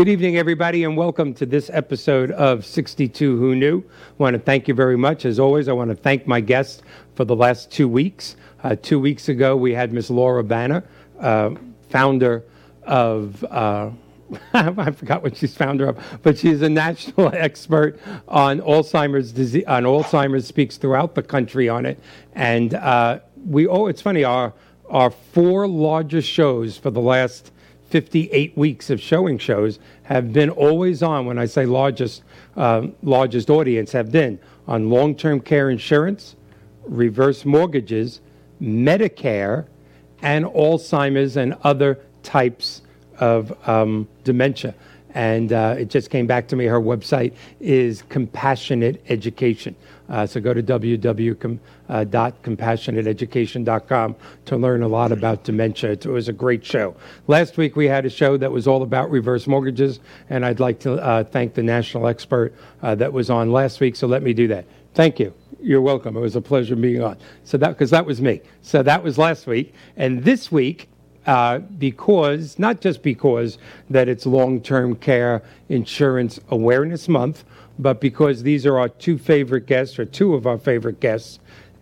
Good evening, everybody, and welcome to this episode of 62 Who Knew. I want to thank you very much. As always, I want to thank my guests for the last two weeks. Uh, two weeks ago, we had Miss Laura Banner, uh, founder of. Uh, I forgot what she's founder of, but she's a national expert on Alzheimer's disease. On Alzheimer's, speaks throughout the country on it, and uh, we. Oh, it's funny. Our our four largest shows for the last 58 weeks of showing shows have been always on. When I say largest, uh, largest audience, have been on long-term care insurance, reverse mortgages, Medicare, and Alzheimer's and other types of um, dementia. And uh, it just came back to me. Her website is Compassionate Education. Uh, so go to www.compassionateeducation.com to learn a lot about dementia. It was a great show. Last week we had a show that was all about reverse mortgages, and I'd like to uh, thank the national expert uh, that was on last week. So let me do that. Thank you. You're welcome. It was a pleasure being on. So that because that was me. So that was last week, and this week uh, because, not just because that it's long term care insurance awareness month, but because these are our two favorite guests, or two of our favorite guests,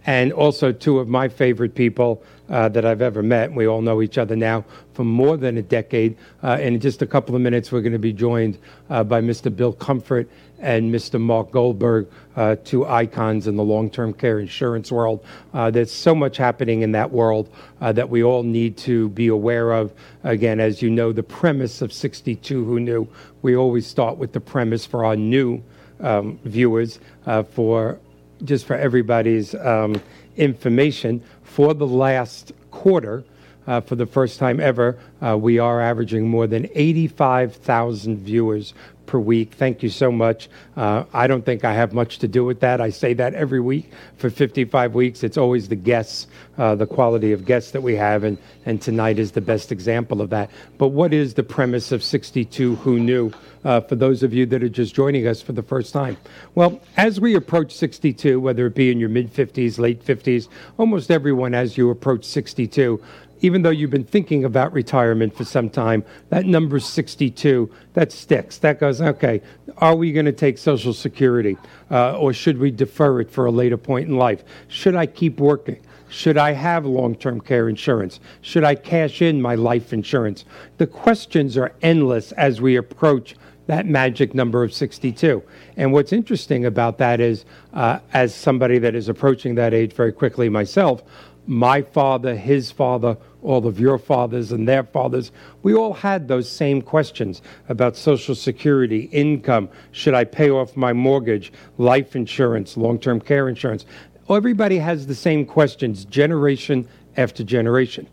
and also two of my favorite people uh, that I've ever met. We all know each other now for more than a decade. Uh, in just a couple of minutes, we're going to be joined uh, by Mr. Bill Comfort and Mr. Mark Goldberg, uh, two icons in the long term care insurance world. Uh, there's so much happening in that world uh, that we all need to be aware of. Again, as you know, the premise of 62 Who Knew, we always start with the premise for our new um, viewers, uh, for just for everybody's um, information. For the last quarter, uh, for the first time ever, uh, we are averaging more than 85,000 viewers per week. Thank you so much. Uh, I don't think I have much to do with that. I say that every week for 55 weeks. It's always the guests, uh, the quality of guests that we have, and, and tonight is the best example of that. But what is the premise of 62 Who Knew? Uh, for those of you that are just joining us for the first time. Well, as we approach 62, whether it be in your mid 50s, late 50s, almost everyone as you approach 62 even though you've been thinking about retirement for some time, that number 62, that sticks. That goes, okay, are we going to take Social Security uh, or should we defer it for a later point in life? Should I keep working? Should I have long term care insurance? Should I cash in my life insurance? The questions are endless as we approach that magic number of 62. And what's interesting about that is, uh, as somebody that is approaching that age very quickly myself, my father, his father, all of your fathers and their fathers, we all had those same questions about Social Security, income, should I pay off my mortgage, life insurance, long term care insurance. Everybody has the same questions, generation after generation,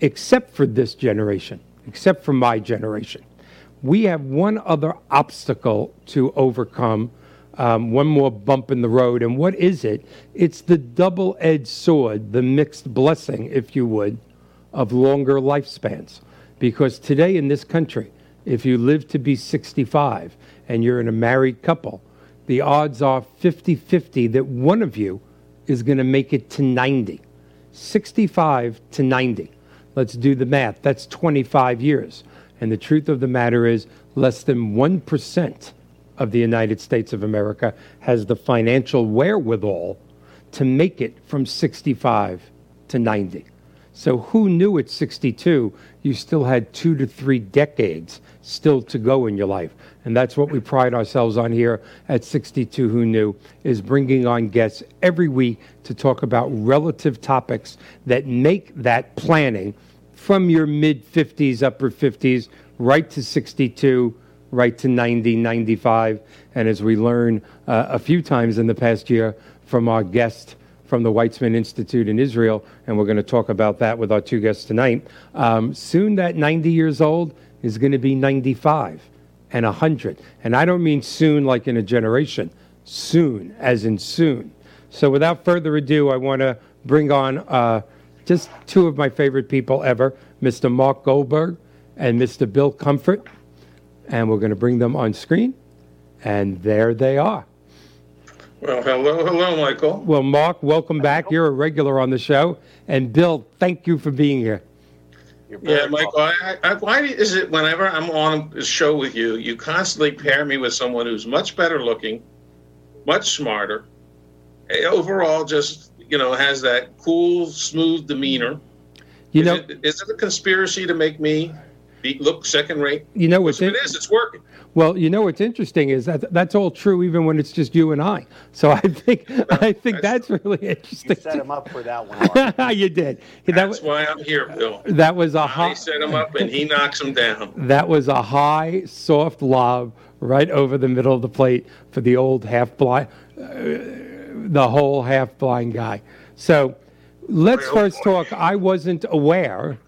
except for this generation, except for my generation. We have one other obstacle to overcome um, one more bump in the road. And what is it? It's the double edged sword, the mixed blessing, if you would, of longer lifespans. Because today in this country, if you live to be 65 and you're in a married couple, the odds are 50 50 that one of you is going to make it to 90. 65 to 90. Let's do the math. That's 25 years. And the truth of the matter is, less than 1% of the United States of America has the financial wherewithal to make it from 65 to 90. So, who knew at 62 you still had two to three decades still to go in your life? And that's what we pride ourselves on here at 62 Who Knew, is bringing on guests every week to talk about relative topics that make that planning from your mid 50s, upper 50s, right to 62 right to 90, 95. And as we learn uh, a few times in the past year from our guest from the Weizmann Institute in Israel, and we're going to talk about that with our two guests tonight, um, soon that 90 years old is going to be 95 and 100. And I don't mean soon like in a generation, soon, as in soon. So without further ado, I want to bring on uh, just two of my favorite people ever, Mr. Mark Goldberg and Mr. Bill Comfort and we're going to bring them on screen. And there they are. Well, hello, hello, Michael. Well, Mark, welcome back. You're a regular on the show. And Bill, thank you for being here. yeah, Michael. I, I, why is it whenever I'm on a show with you, you constantly pair me with someone who's much better looking, much smarter, eh, overall just you know has that cool, smooth demeanor. You is know, it, is it a conspiracy to make me be, look second rate? You know what's it is. It's working. Well, you know what's interesting is that that's all true even when it's just you and I. So I think I think that's, that's really interesting. You set him up for that one. you did. That's that, why I'm here, Bill. That was a high. I set him up and he knocks him down. That was a high, soft lob right over the middle of the plate for the old half blind, uh, the whole half blind guy. So let's first talk. I wasn't aware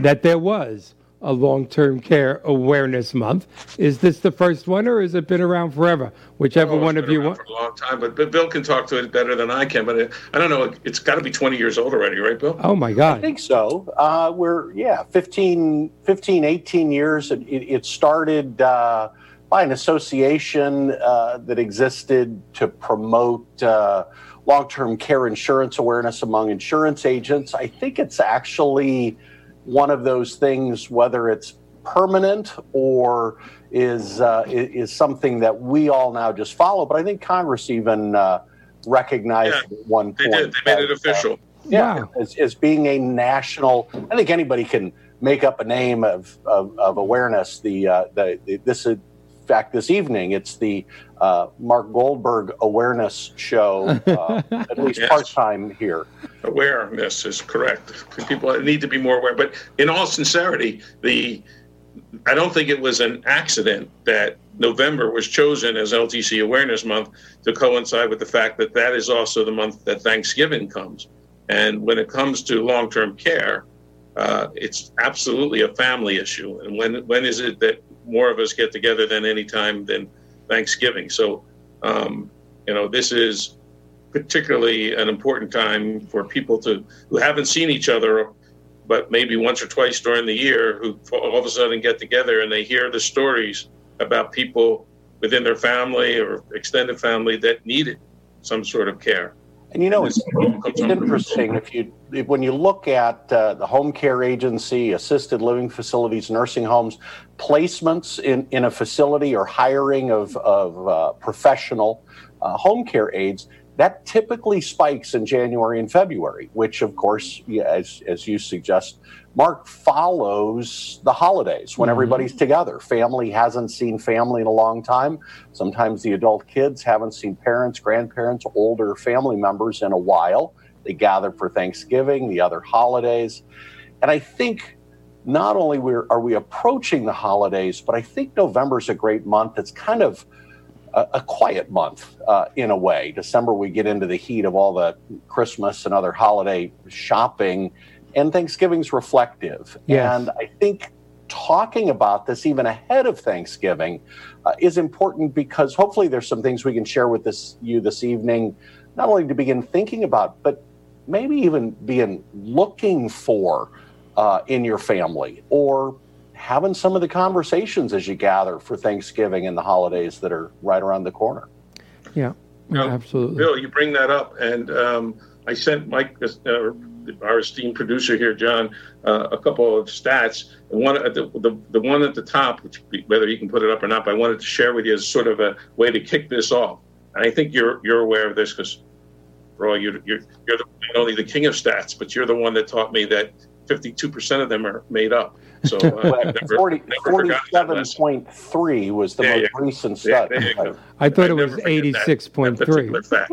that there was a long-term care awareness month. Is this the first one, or has it been around forever? Whichever oh, one of you want. For a long time, but, but Bill can talk to it better than I can. But it, I don't know. It's got to be 20 years old already, right, Bill? Oh my God! I think so. Uh, we're yeah, 15, 15, 18 years. It, it started. Uh, by an association uh, that existed to promote uh, long term care insurance awareness among insurance agents. I think it's actually one of those things, whether it's permanent or is uh, is something that we all now just follow. But I think Congress even uh, recognized yeah, one they point. Did. They made it official. Uh, yeah, wow. as, as, being a national. I think anybody can make up a name of of, of awareness. The, uh, the, the this is fact, this evening it's the uh, Mark Goldberg Awareness Show, uh, at least yes. part time here. Awareness is correct. People need to be more aware. But in all sincerity, the I don't think it was an accident that November was chosen as LTC Awareness Month to coincide with the fact that that is also the month that Thanksgiving comes. And when it comes to long term care, uh, it's absolutely a family issue. And when when is it that more of us get together than any time than Thanksgiving. So, um, you know, this is particularly an important time for people to who haven't seen each other, but maybe once or twice during the year, who all of a sudden get together and they hear the stories about people within their family or extended family that needed some sort of care. And you know, it's, it's interesting if you if, when you look at uh, the home care agency, assisted living facilities, nursing homes, placements in, in a facility or hiring of, of uh, professional uh, home care aides, that typically spikes in January and February, which, of course, as, as you suggest, Mark follows the holidays when mm-hmm. everybody's together. Family hasn't seen family in a long time. Sometimes the adult kids haven't seen parents, grandparents, older family members in a while. They gather for Thanksgiving, the other holidays. And I think not only are we approaching the holidays, but I think November is a great month. It's kind of a, a quiet month uh, in a way. December, we get into the heat of all the Christmas and other holiday shopping, and Thanksgiving's reflective. Yes. And I think talking about this even ahead of Thanksgiving uh, is important because hopefully there's some things we can share with this you this evening, not only to begin thinking about, but maybe even begin looking for uh, in your family or having some of the conversations as you gather for Thanksgiving and the holidays that are right around the corner. Yeah, now, absolutely. Bill, you bring that up, and um, I sent Mike, uh, our esteemed producer here, John, uh, a couple of stats. And one, the, the, the one at the top, which whether you can put it up or not, but I wanted to share with you as sort of a way to kick this off. And I think you're you're aware of this because, Roy, you're, you're, you're the, not only the king of stats, but you're the one that taught me that 52% of them are made up. So uh, never, 40, never 47.3 was the most recent stat. I thought it was 86.3.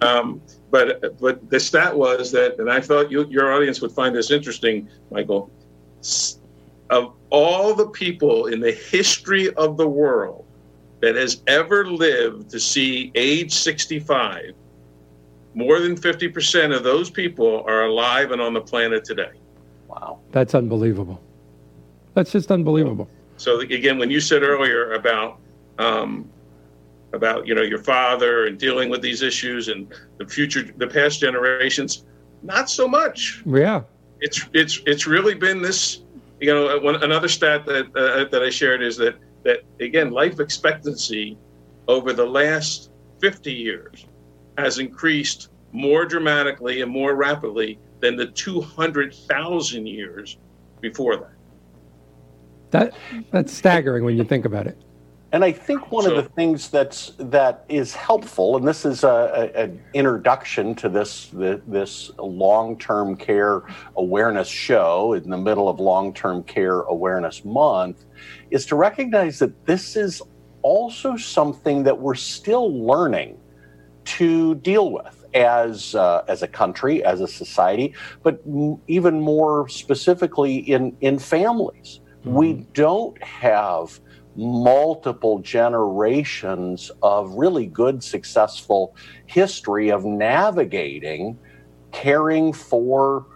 um, but but the stat was that, and I thought you, your audience would find this interesting, Michael. Of all the people in the history of the world that has ever lived to see age 65, more than 50% of those people are alive and on the planet today. Wow. That's unbelievable. That's just unbelievable. So again, when you said earlier about um, about you know your father and dealing with these issues and the future, the past generations, not so much. Yeah. It's it's it's really been this. You know, one, another stat that uh, that I shared is that that again, life expectancy over the last 50 years has increased more dramatically and more rapidly than the 200,000 years before that. That that's staggering when you think about it. And I think one so, of the things that's that is helpful, and this is an introduction to this the, this long term care awareness show in the middle of long term care awareness month, is to recognize that this is also something that we're still learning to deal with as uh, as a country, as a society, but m- even more specifically in in families. Mm-hmm. We don't have multiple generations of really good, successful history of navigating caring for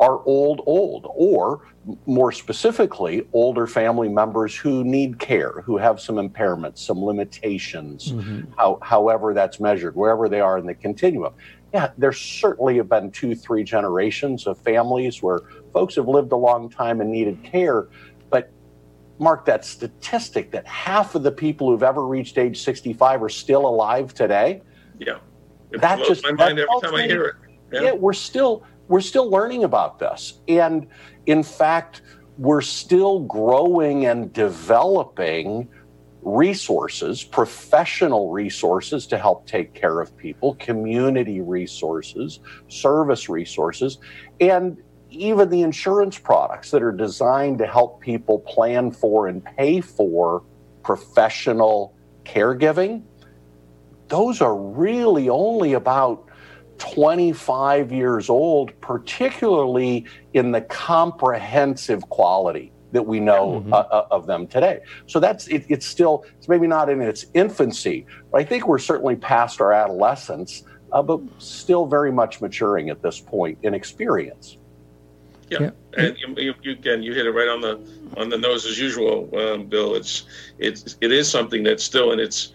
our old, old, or more specifically, older family members who need care, who have some impairments, some limitations, mm-hmm. how, however that's measured, wherever they are in the continuum. Yeah, there certainly have been two, three generations of families where folks have lived a long time and needed care, Mark, that statistic that half of the people who've ever reached age 65 are still alive today. Yeah. It that just my mind every time I hear it. Yeah. yeah, we're still we're still learning about this. And in fact, we're still growing and developing resources, professional resources to help take care of people, community resources, service resources. And even the insurance products that are designed to help people plan for and pay for professional caregiving, those are really only about 25 years old, particularly in the comprehensive quality that we know mm-hmm. uh, uh of them today. So that's it, it's still it's maybe not in its infancy, but I think we're certainly past our adolescence, uh, but still very much maturing at this point in experience. Yeah, yeah. and you, you, again, you hit it right on the on the nose as usual, um, Bill. It's it's it is something that's still in its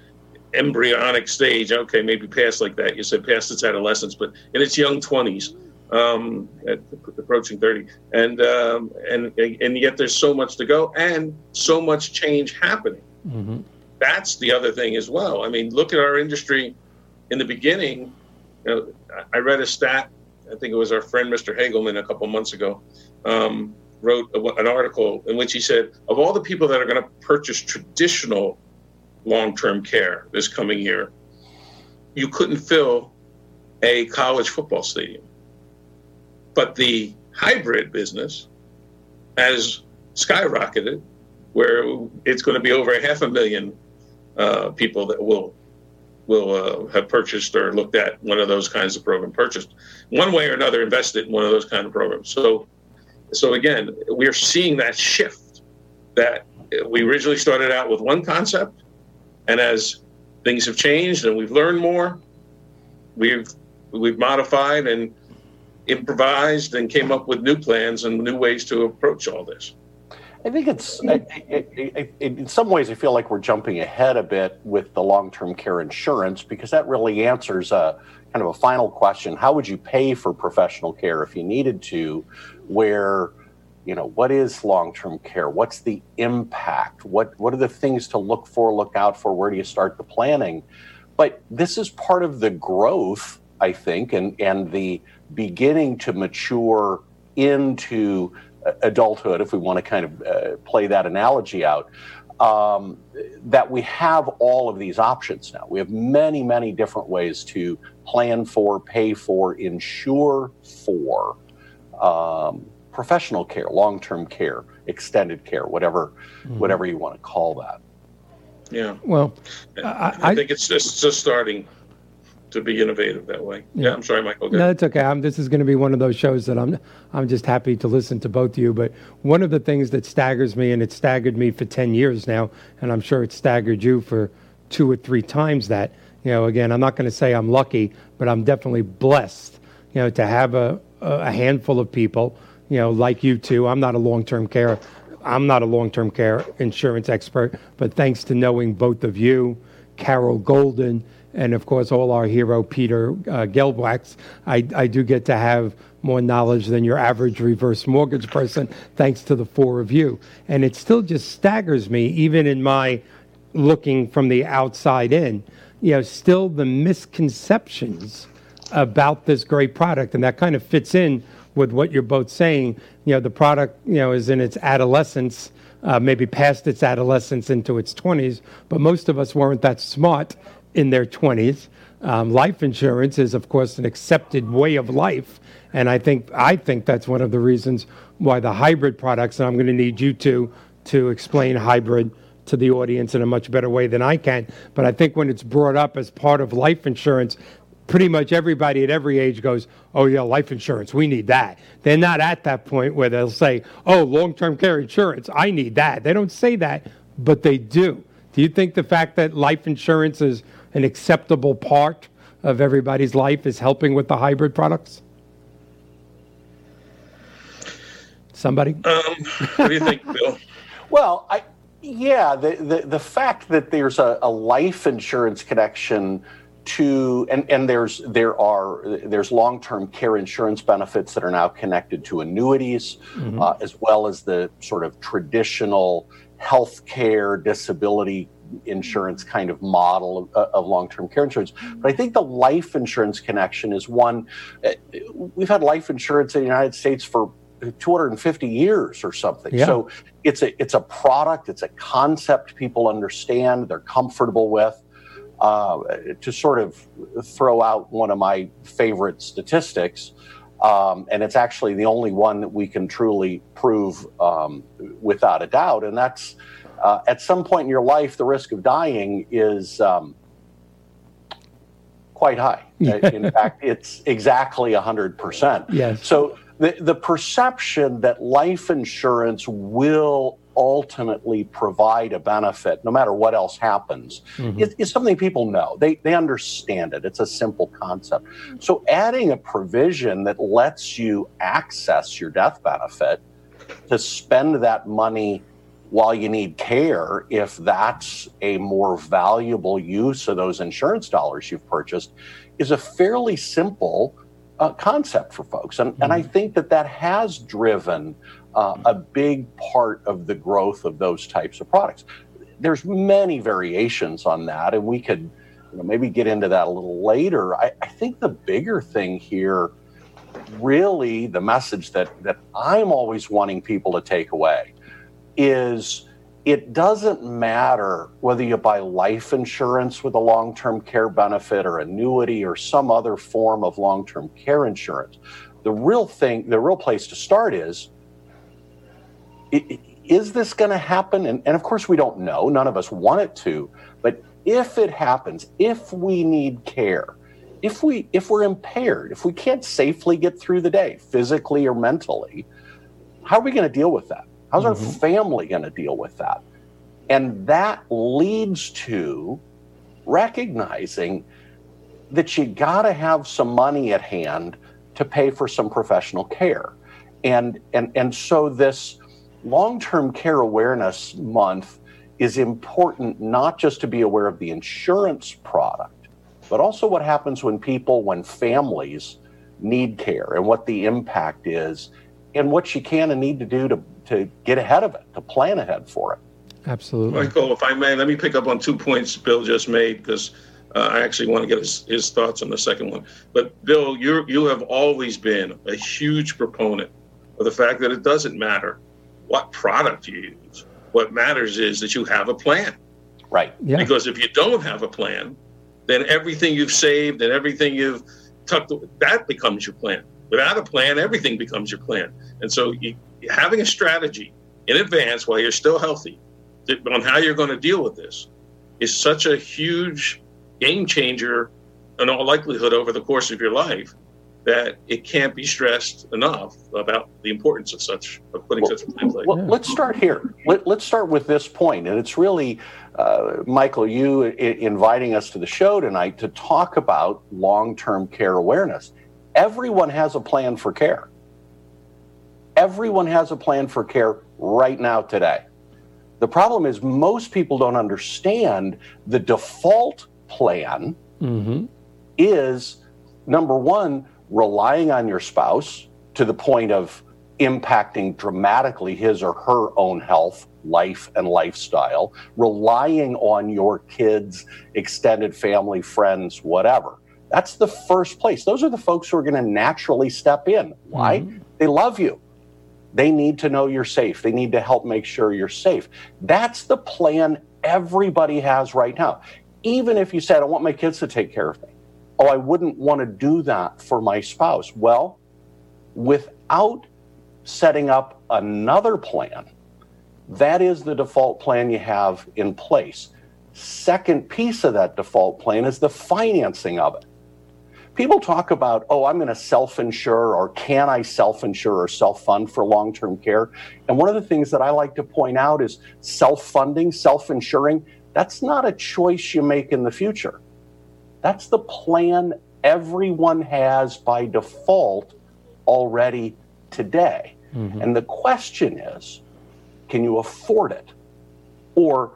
embryonic stage. Okay, maybe past like that. You said past its adolescence, but in its young twenties, um, approaching thirty, and um, and and yet there's so much to go and so much change happening. Mm-hmm. That's the other thing as well. I mean, look at our industry in the beginning. You know, I read a stat I think it was our friend Mr. Hagelman a couple months ago, um, wrote a, an article in which he said, of all the people that are going to purchase traditional long term care this coming year, you couldn't fill a college football stadium. But the hybrid business has skyrocketed, where it's going to be over half a million uh, people that will will uh, have purchased or looked at one of those kinds of programs, purchased one way or another, invested in one of those kind of programs. So, so again, we're seeing that shift that we originally started out with one concept, and as things have changed and we've learned more, we've we've modified and improvised and came up with new plans and new ways to approach all this. I think it's in some ways I feel like we're jumping ahead a bit with the long-term care insurance because that really answers a kind of a final question: How would you pay for professional care if you needed to? Where you know what is long-term care? What's the impact? What what are the things to look for, look out for? Where do you start the planning? But this is part of the growth, I think, and and the beginning to mature into adulthood, if we want to kind of uh, play that analogy out, um, that we have all of these options now. We have many, many different ways to plan for, pay for, insure for um, professional care, long-term care, extended care, whatever, mm-hmm. whatever you want to call that. Yeah. Well, I, I think it's just just starting to be innovative that way. Yeah, yeah I'm sorry, Michael. No, it's okay. I'm, this is going to be one of those shows that I'm I'm just happy to listen to both of you. But one of the things that staggers me, and it staggered me for ten years now, and I'm sure it staggered you for two or three times that. You know, again, I'm not going to say I'm lucky, but I'm definitely blessed. You know, to have a a handful of people. You know, like you two. I'm not a long-term care. I'm not a long-term care insurance expert, but thanks to knowing both of you, Carol Golden and of course all our hero Peter uh, Gelbwax, I, I do get to have more knowledge than your average reverse mortgage person, thanks to the four of you. And it still just staggers me, even in my looking from the outside in, you know, still the misconceptions about this great product. And that kind of fits in with what you're both saying. You know, the product, you know, is in its adolescence, uh, maybe past its adolescence into its 20s, but most of us weren't that smart in their 20s. Um, life insurance is, of course, an accepted way of life, and I think I think that's one of the reasons why the hybrid products. And I'm going to need you to to explain hybrid to the audience in a much better way than I can. But I think when it's brought up as part of life insurance, pretty much everybody at every age goes, Oh, yeah, life insurance, we need that. They're not at that point where they'll say, Oh, long term care insurance, I need that. They don't say that, but they do. Do you think the fact that life insurance is an acceptable part of everybody's life is helping with the hybrid products? Somebody? Um, what do you think, Bill? well, I, yeah, the, the, the fact that there's a, a life insurance connection to and and there's there are there's long-term care insurance benefits that are now connected to annuities mm-hmm. uh, as well as the sort of traditional health care disability insurance kind of model of, uh, of, long-term care insurance but i think the life insurance connection is one uh, we've had life insurance in the united states for 250 years or something. Yeah. So it's a it's a product, it's a concept people understand, they're comfortable with. Uh, to sort of throw out one of my favorite statistics, um, and it's actually the only one that we can truly prove um, without a doubt, and that's uh, at some point in your life, the risk of dying is um, quite high. in fact, it's exactly 100%. Yes. So the, the perception that life insurance will ultimately provide a benefit no matter what else happens mm-hmm. is, is, something people know they, they understand it it's a simple concept so adding a provision that lets you access your death benefit to spend that money while you need care if that's a more valuable use of those insurance dollars you've purchased is a fairly simple uh, concept for folks. And, mm-hmm. and I mm-hmm. think that that has driven uh, a big part of the growth of those types of products. There's many variations on that, and we could you know, maybe get into that a little later. I, I think the bigger thing here, really, the message that, that I'm always wanting people to take away is it doesn't matter whether you buy life insurance with a long term care benefit or annuity or some other form of long term care insurance. The real thing, the real place to start is is this going to happen? And, and of course, we don't know. None of us want it to. But if it happens, if we need care, if we if we're impaired, if we can't safely get through the day physically or mentally, how are we going to deal with that? How's mm-hmm. our family going to deal with that? And that leads to recognizing that you got to have some money at hand to pay for some professional care. And, and, and so this long term care awareness month is important not just to be aware of the insurance product, but also what happens when people, when families need care and what the impact is and what you can and need to do to to get ahead of it, to plan ahead for it. Absolutely. Michael, if I may, let me pick up on two points Bill just made because uh, I actually want to get his, his thoughts on the second one. But Bill, you you have always been a huge proponent of the fact that it doesn't matter what product you use. What matters is that you have a plan. Right. Yeah. Because if you don't have a plan, then everything you've saved and everything you've tucked that becomes your plan. Without a plan, everything becomes your plan. And so you, having a strategy in advance while you're still healthy on how you're going to deal with this is such a huge game changer in all likelihood over the course of your life that it can't be stressed enough about the importance of such of putting well, such a plan in. Well, let's start here. Let, us start with this point, and it's really, uh, Michael, you I- inviting us to the show tonight to talk about long-term care awareness. Everyone has a plan for care. Everyone has a plan for care right now today. The problem is most people don't understand the default plan mm-hmm. is number one, relying on your spouse to the point of impacting dramatically his or her own health, life, and lifestyle, relying on your kids, extended family, friends, whatever. That's the first place. Those are the folks who are going to naturally step in. Why? Mm-hmm They love you. They need to know you're safe. They need to help make sure you're safe. That's the plan everybody has right now. Even if you said, I want my kids to take care of me. Oh, I wouldn't want to do that for my spouse. Well, without setting up another plan, that is the default plan you have in place. Second piece of that default plan is the financing of it. People talk about, oh, I'm going to self insure or can I self insure or self fund for long term care? And one of the things that I like to point out is self funding, self insuring, that's not a choice you make in the future. That's the plan everyone has by default already today. Mm-hmm. And the question is can you afford it? Or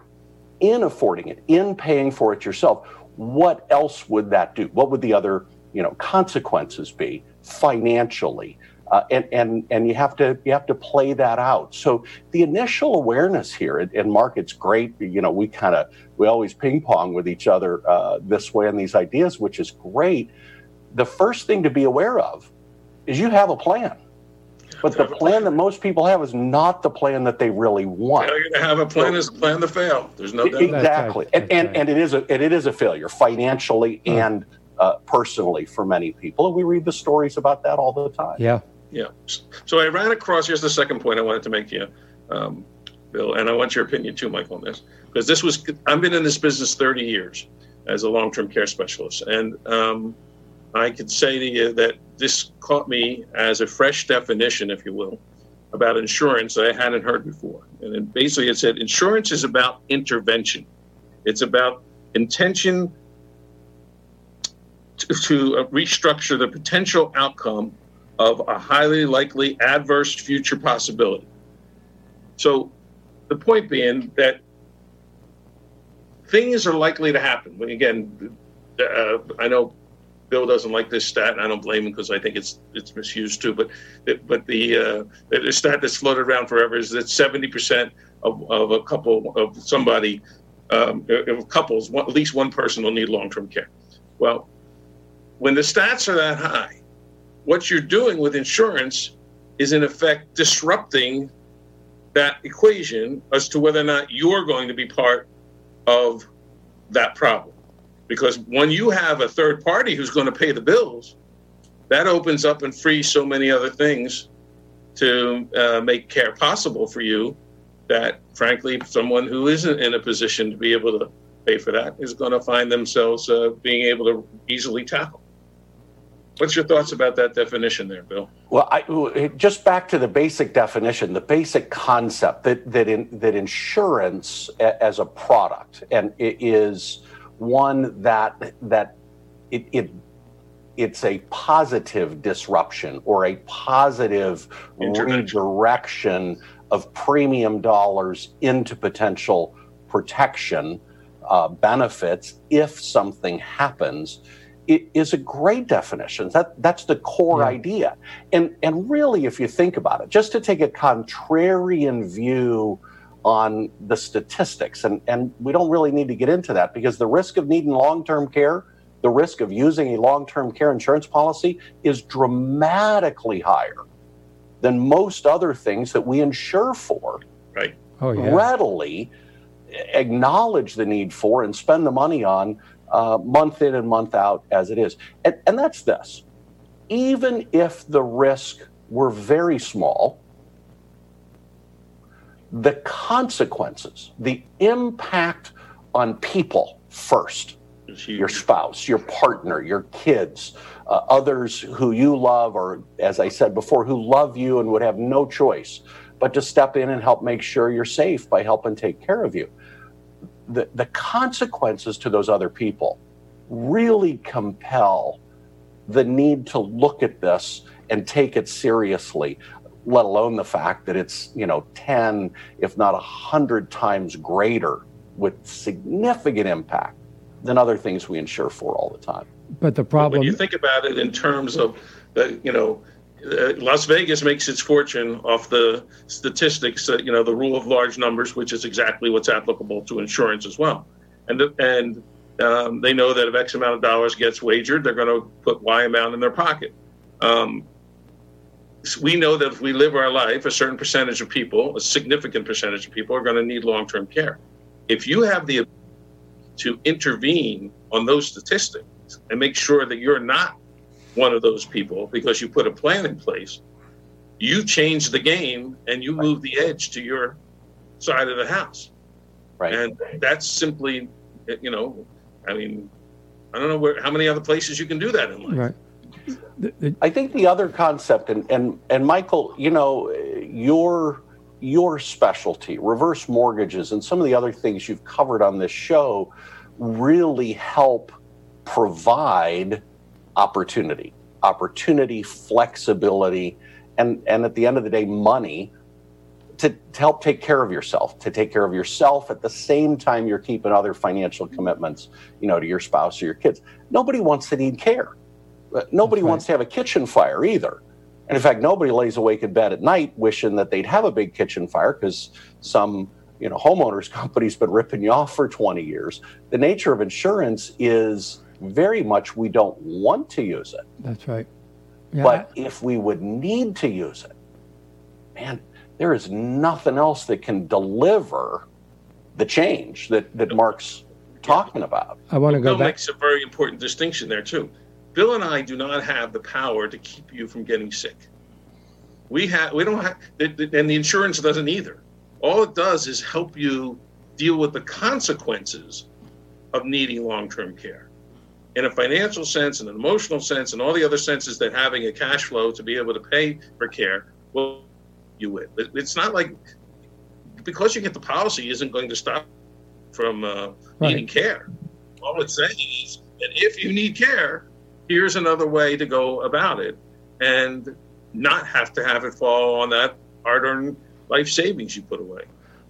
in affording it, in paying for it yourself, what else would that do? What would the other you know consequences be financially? Uh, and and and you have to you have to play that out. So the initial awareness here, and, and Mark, it's great. You know, we kind of we always ping pong with each other uh, this way on these ideas, which is great. The first thing to be aware of is you have a plan. But the plan that most people have is not the plan that they really want. Failure to have a plan is a plan to fail. There's no doubt. Exactly, right. and, and, and it is a and it is a failure financially huh. and uh, personally for many people, and we read the stories about that all the time. Yeah, yeah. So I ran across. Here's the second point I wanted to make here, um, Bill, and I want your opinion too, Michael, on this because this was I've been in this business 30 years as a long-term care specialist, and um, I could say to you that this caught me as a fresh definition, if you will, about insurance that I hadn't heard before. And it basically it said insurance is about intervention. It's about intention to, to restructure the potential outcome of a highly likely adverse future possibility. So the point being that things are likely to happen. Again, uh, I know Bill doesn't like this stat, and I don't blame him because I think it's it's misused too. But but the uh, the stat that's floated around forever is that seventy percent of, of a couple of somebody um, of couples, at least one person will need long term care. Well, when the stats are that high, what you're doing with insurance is in effect disrupting that equation as to whether or not you're going to be part of that problem. Because when you have a third party who's going to pay the bills, that opens up and frees so many other things to uh, make care possible for you that, frankly, someone who isn't in a position to be able to pay for that is going to find themselves uh, being able to easily tackle. What's your thoughts about that definition there, Bill? Well, I, just back to the basic definition, the basic concept that that in, that insurance as a product and it is one that that it, it it's a positive disruption or a positive redirection of premium dollars into potential protection uh, benefits if something happens is a great definition that that's the core yeah. idea and and really if you think about it just to take a contrarian view on the statistics. And, and we don't really need to get into that because the risk of needing long term care, the risk of using a long term care insurance policy is dramatically higher than most other things that we insure for. Right. Oh, yeah. Readily acknowledge the need for and spend the money on uh, month in and month out as it is. And, and that's this even if the risk were very small, the consequences, the impact on people first your spouse, your partner, your kids, uh, others who you love, or as I said before, who love you and would have no choice but to step in and help make sure you're safe by helping take care of you. The, the consequences to those other people really compel the need to look at this and take it seriously let alone the fact that it's you know 10 if not 100 times greater with significant impact than other things we insure for all the time. But the problem when you think about it in terms of the you know Las Vegas makes its fortune off the statistics, uh, you know, the rule of large numbers, which is exactly what's applicable to insurance as well. And and um, they know that if X amount of dollars gets wagered, they're going to put Y amount in their pocket. Um, we know that if we live our life, a certain percentage of people, a significant percentage of people, are going to need long term care. If you have the ability to intervene on those statistics and make sure that you're not one of those people because you put a plan in place, you change the game and you move the edge to your side of the house. Right. And that's simply, you know, I mean, I don't know where how many other places you can do that in life. Right. The, the, I think the other concept, and, and and Michael, you know, your your specialty, reverse mortgages, and some of the other things you've covered on this show, really help provide opportunity, opportunity, flexibility, and and at the end of the day, money to, to help take care of yourself, to take care of yourself at the same time you're keeping other financial commitments, you know, to your spouse or your kids. Nobody wants to need care. Uh, nobody right. wants to have a kitchen fire either. And in fact, nobody lays awake in bed at night wishing that they'd have a big kitchen fire because some you know homeowners company's been ripping you off for 20 years. The nature of insurance is very much we don't want to use it. That's right. Yeah. But if we would need to use it, man, there is nothing else that can deliver the change that, that Mark's talking about. I want to go Bill back. makes a very important distinction there too. Bill and I do not have the power to keep you from getting sick. We have, we don't have, and the insurance doesn't either. All it does is help you deal with the consequences of needing long-term care. In a financial sense, in an emotional sense, and all the other senses that having a cash flow to be able to pay for care will you with. It's not like because you get the policy isn't going to stop from uh, right. needing care. All it's saying is that if you need care, here's another way to go about it and not have to have it fall on that hard-earned life savings you put away.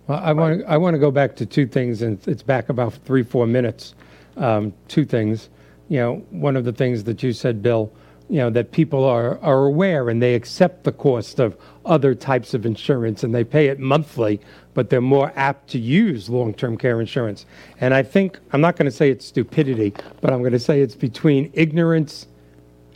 Well, I want to I want to go back to two things, and it's back about three four minutes. Um, two things, you know, one of the things that you said, Bill, you know that people are, are aware and they accept the cost of other types of insurance and they pay it monthly but they're more apt to use long-term care insurance. And i think i'm not going to say it's stupidity but i'm going to say it's between ignorance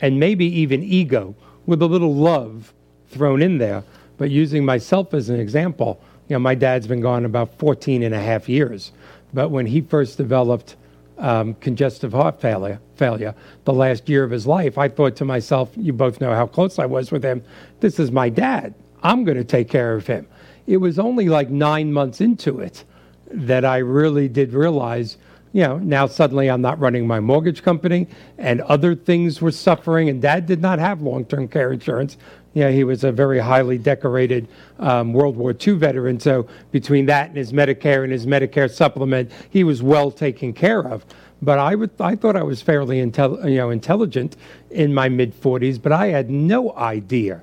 and maybe even ego with a little love thrown in there. But using myself as an example you know my dad's been gone about 14 and a half years but when he first developed um, congestive heart failure, failure the last year of his life, I thought to myself, you both know how close I was with him. This is my dad. I'm going to take care of him. It was only like nine months into it that I really did realize, you know, now suddenly I'm not running my mortgage company and other things were suffering, and dad did not have long term care insurance. Yeah, he was a very highly decorated um, World War II veteran. So between that and his Medicare and his Medicare supplement, he was well taken care of. But I would, I thought I was fairly intel, you know, intelligent in my mid 40s, but I had no idea,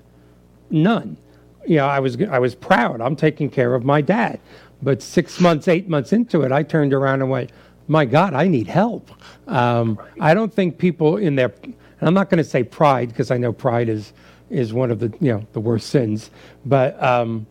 none. You know, I was, I was proud. I'm taking care of my dad. But six months, eight months into it, I turned around and went, "My God, I need help." Um, I don't think people in their, I'm not going to say pride because I know pride is is one of the you know the worst sins. But um,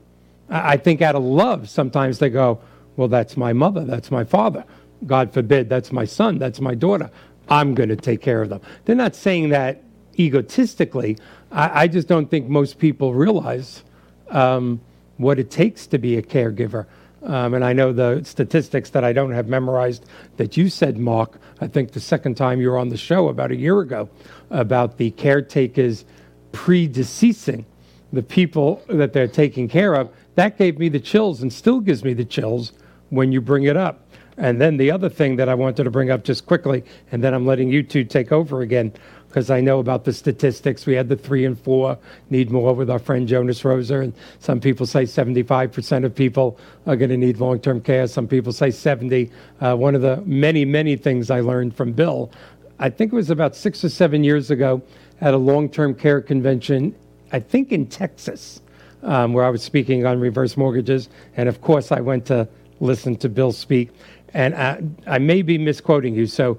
I think out of love, sometimes they go, "Well, that's my mother, that's my father. God forbid, that's my son, that's my daughter. I'm going to take care of them." They're not saying that egotistically. I, I just don't think most people realize um, what it takes to be a caregiver. Um, and I know the statistics that I don't have memorized that you said, Mark, I think the second time you were on the show about a year ago, about the caretakers predeceasing the people that they're taking care of, that gave me the chills and still gives me the chills when you bring it up. And then the other thing that I wanted to bring up just quickly, and then I'm letting you two take over again, because I know about the statistics. We had the three and four need more with our friend Jonas Roser, and some people say 75% of people are going to need long term care. Some people say 70. Uh, one of the many, many things I learned from Bill, I think it was about six or seven years ago, at a long term care convention, I think in Texas, um, where I was speaking on reverse mortgages. And of course, I went to listen to Bill speak. And I, I may be misquoting you, so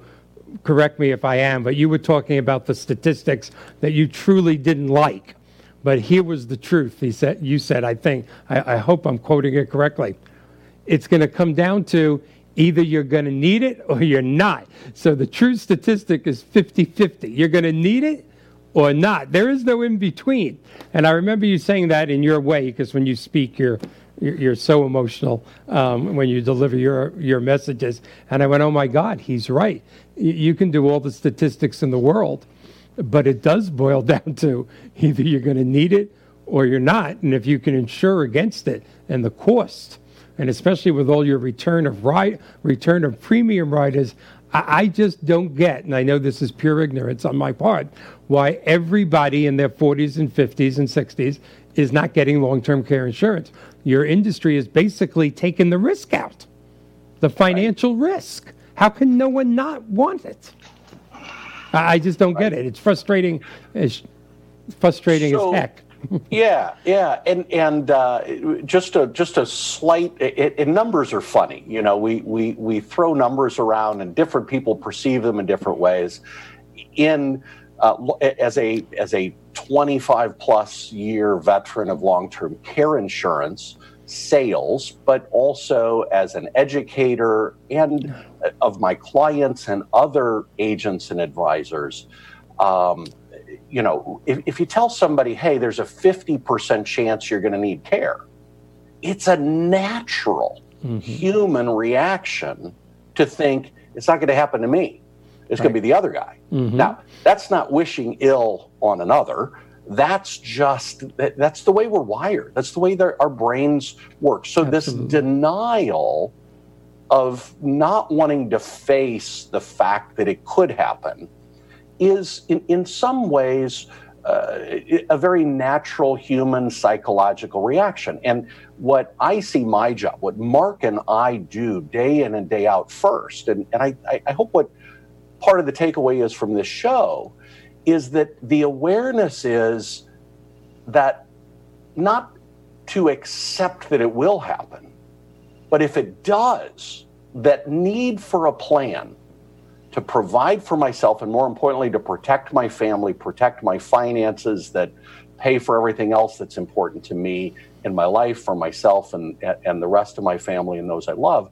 correct me if I am, but you were talking about the statistics that you truly didn't like. But here was the truth. He said, you said, I think, I, I hope I'm quoting it correctly. It's going to come down to either you're going to need it or you're not. So the true statistic is 50 50. You're going to need it or not. There is no in between. And I remember you saying that in your way because when you speak, you're you're, so emotional um, when you deliver your your messages. And I went, oh my God, he's right. You can do all the statistics in the world, but it does boil down to either you're going to need it or you're not. And if you can insure against it and the cost, and especially with all your return of right return of premium riders, I, I just don't get, and I know this is pure ignorance on my part, why everybody in their 40s and 50s and 60s is not getting long-term care insurance. Your industry is basically taking the risk out, the financial right. risk. How can no one not want it? I just don't right. get it. It's frustrating. It's frustrating so, as heck. Yeah, yeah, and and uh, just a just a slight. It, it, numbers are funny, you know. We we we throw numbers around, and different people perceive them in different ways. In uh, as a as a 25 plus year veteran of long term care insurance sales, but also as an educator and uh, of my clients and other agents and advisors. Um, you know, if, if you tell somebody, hey, there's a 50% chance you're going to need care, it's a natural mm-hmm. human reaction to think it's not going to happen to me. It's right. going to be the other guy. Mm-hmm. Now, that's not wishing ill on another. That's just that's the way we're wired. That's the way our brains work. So Absolutely. this denial of not wanting to face the fact that it could happen is in, in some ways uh, a very natural human psychological reaction. And what I see my job, what Mark and I do day in and day out first, and, and I, I hope what part of the takeaway is from this show is that the awareness is that not to accept that it will happen, but if it does, that need for a plan to provide for myself and more importantly to protect my family protect my finances that pay for everything else that's important to me in my life for myself and and the rest of my family and those i love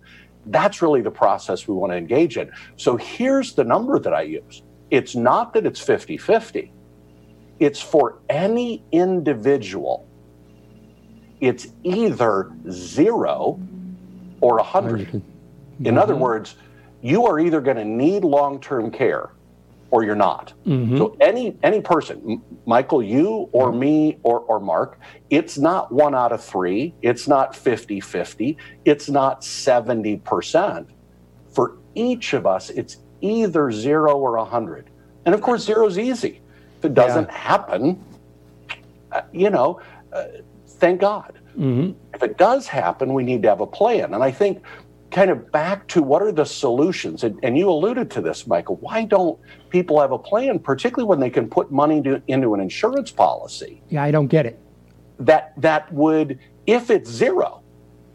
that's really the process we want to engage in. So here's the number that i use. It's not that it's 50-50 it's for any individual. It's either zero or a 100 in mm-hmm. other words you are either going to need long-term care or you're not. Mm-hmm. So any any person, Michael, you or mm-hmm. me or, or Mark, it's not one out of three. It's not 50-50. It's not 70%. For each of us, it's either zero or 100. And of course, zero is easy. If it doesn't yeah. happen, uh, you know, uh, thank God. Mm-hmm. If it does happen, we need to have a plan. And I think kind of back to what are the solutions? And, and, you alluded to this michael. Why don't people have a plan particularly when they can put money to, into an insurance policy? Yeah i don't get it. That that would if it's zero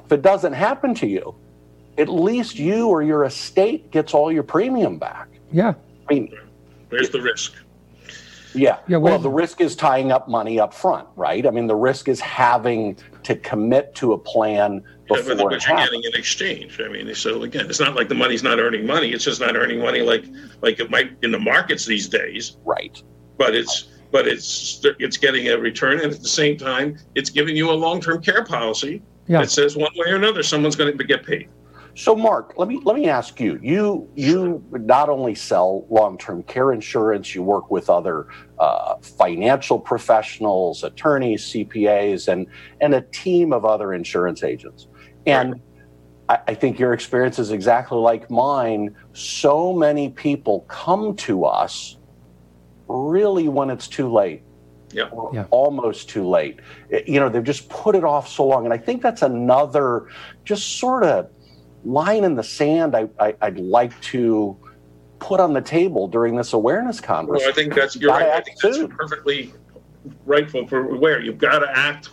if it doesn't happen to you at least you or your estate gets all your premium back. Yeah. I mean where's the risk? Yeah. yeah well, the risk is tying up money up front, right? I mean, the risk is having to commit to a plan before yeah, but you're getting in exchange. I mean, so again, it's not like the money's not earning money. It's just not earning money like like it might in the markets these days. Right. But it's but it's it's getting a return, and at the same time, it's giving you a long term care policy yeah. that says one way or another someone's going to get paid. So, Mark, let me let me ask you. You you not only sell long term care insurance, you work with other uh, financial professionals, attorneys, CPAs, and and a team of other insurance agents. And I, I think your experience is exactly like mine. So many people come to us really when it's too late. Yeah. yeah. almost too late. You know, they've just put it off so long. And I think that's another just sort of line in the sand I, I, would like to put on the table during this awareness conversation. Well, I think that's, you're right. I think that's perfectly rightful for aware. You've got to act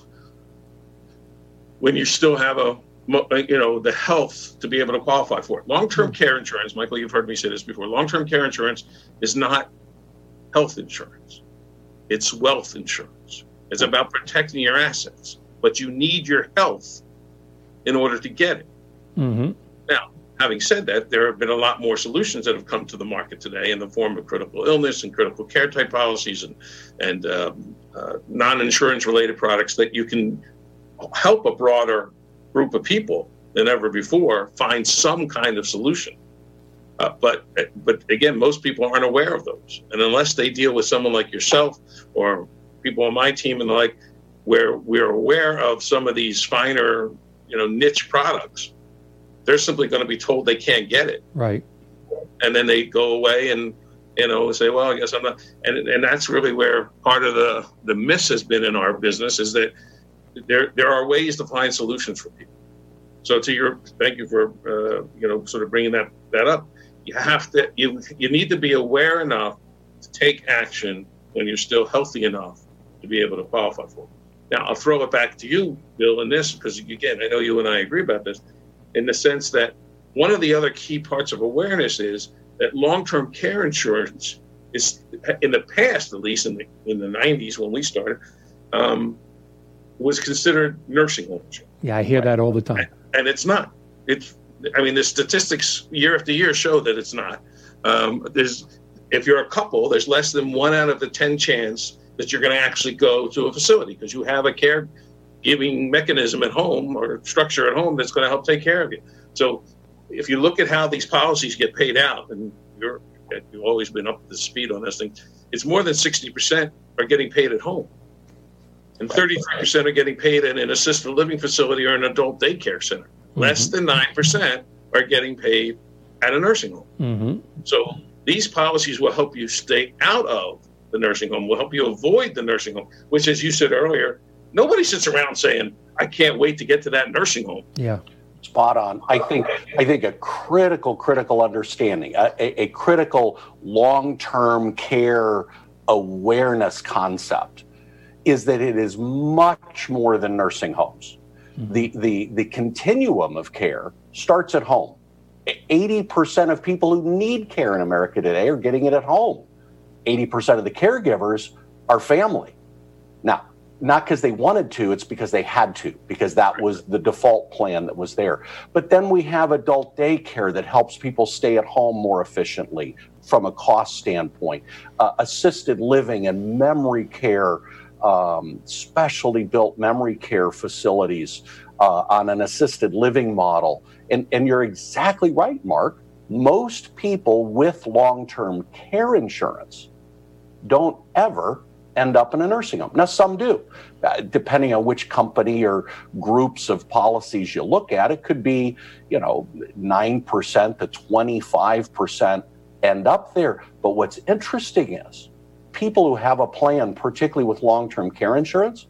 when you still have a you know the health to be able to qualify for it. Long-term hmm. care insurance, Michael, you've heard me say this before. Long-term care insurance is not health insurance; it's wealth insurance. It's hmm. about protecting your assets, but you need your health in order to get it. Mm-hmm. Now, having said that, there have been a lot more solutions that have come to the market today in the form of critical illness and critical care type policies and and um, uh, non-insurance related products that you can help a broader group of people than ever before find some kind of solution. Uh, but but again, most people aren't aware of those, and unless they deal with someone like yourself or people on my team and the like, where we're aware of some of these finer, you know, niche products, they're simply going to be told they can't get it. Right. And then they go away and you know say, well, I guess I'm not. And and that's really where part of the the miss has been in our business is that there there are ways to find solutions for people. So to your thank you for uh, you know sort of bringing that that up you have to you you need to be aware enough to take action when you're still healthy enough to be able to qualify for it. Now I'll throw it back to you, Bill, in this because again I know you and I agree about this, in the sense that one of the other key parts of awareness is that long-term care insurance is in the past, at least in the in the 90s when we started, um, was considered nursing home insurance. Yeah, I hear right? that all the time. And it's not. It's I mean, the statistics year after year show that it's not. Um, there's if you're a couple, there's less than one out of the ten chance that you're going to actually go to a facility because you have a caregiving mechanism at home or structure at home that's going to help take care of you. So, if you look at how these policies get paid out, and you're you've always been up to speed on this thing, it's more than sixty percent are getting paid at home, and thirty-three percent are getting paid in an assisted living facility or an adult daycare center. Less mm-hmm. than 9% are getting paid at a nursing home. Mm-hmm. So these policies will help you stay out of the nursing home, will help you avoid the nursing home, which, as you said earlier, nobody sits around saying, I can't wait to get to that nursing home. Yeah. Spot on. I think I think a critical, critical understanding, a, a, a critical long-term care awareness concept is that it is much more than nursing homes. Mm-hmm. The, the, the continuum of care starts at home. 80% of people who need care in America today are getting it at home. 80% of the caregivers are family. Now, not because they wanted to, it's because they had to, because that was the default plan that was there. But then we have adult daycare that helps people stay at home more efficiently from a cost standpoint, uh, assisted living and memory care um, specially built memory care facilities uh, on an assisted living model. And, and you're exactly right, Mark. Most people with long term care insurance don't ever end up in a nursing home. Now, some do, uh, depending on which company or groups of policies you look at. It could be, you know, 9% to 25% end up there. But what's interesting is people who have a plan, particularly with long term care insurance,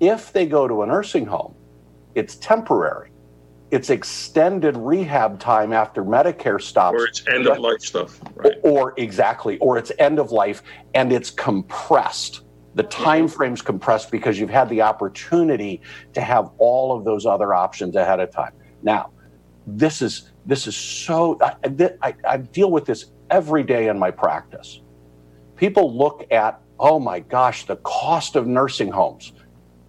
if they go to a nursing home, it's temporary. It's extended rehab time after Medicare stops. Or it's end of life stuff. Right. Or, or exactly, or it's end of life and it's compressed. The time frame's compressed because you've had the opportunity to have all of those other options ahead of time. Now, this is this is so I, I, I deal with this every day in my practice people look at, oh my gosh, the cost of nursing homes,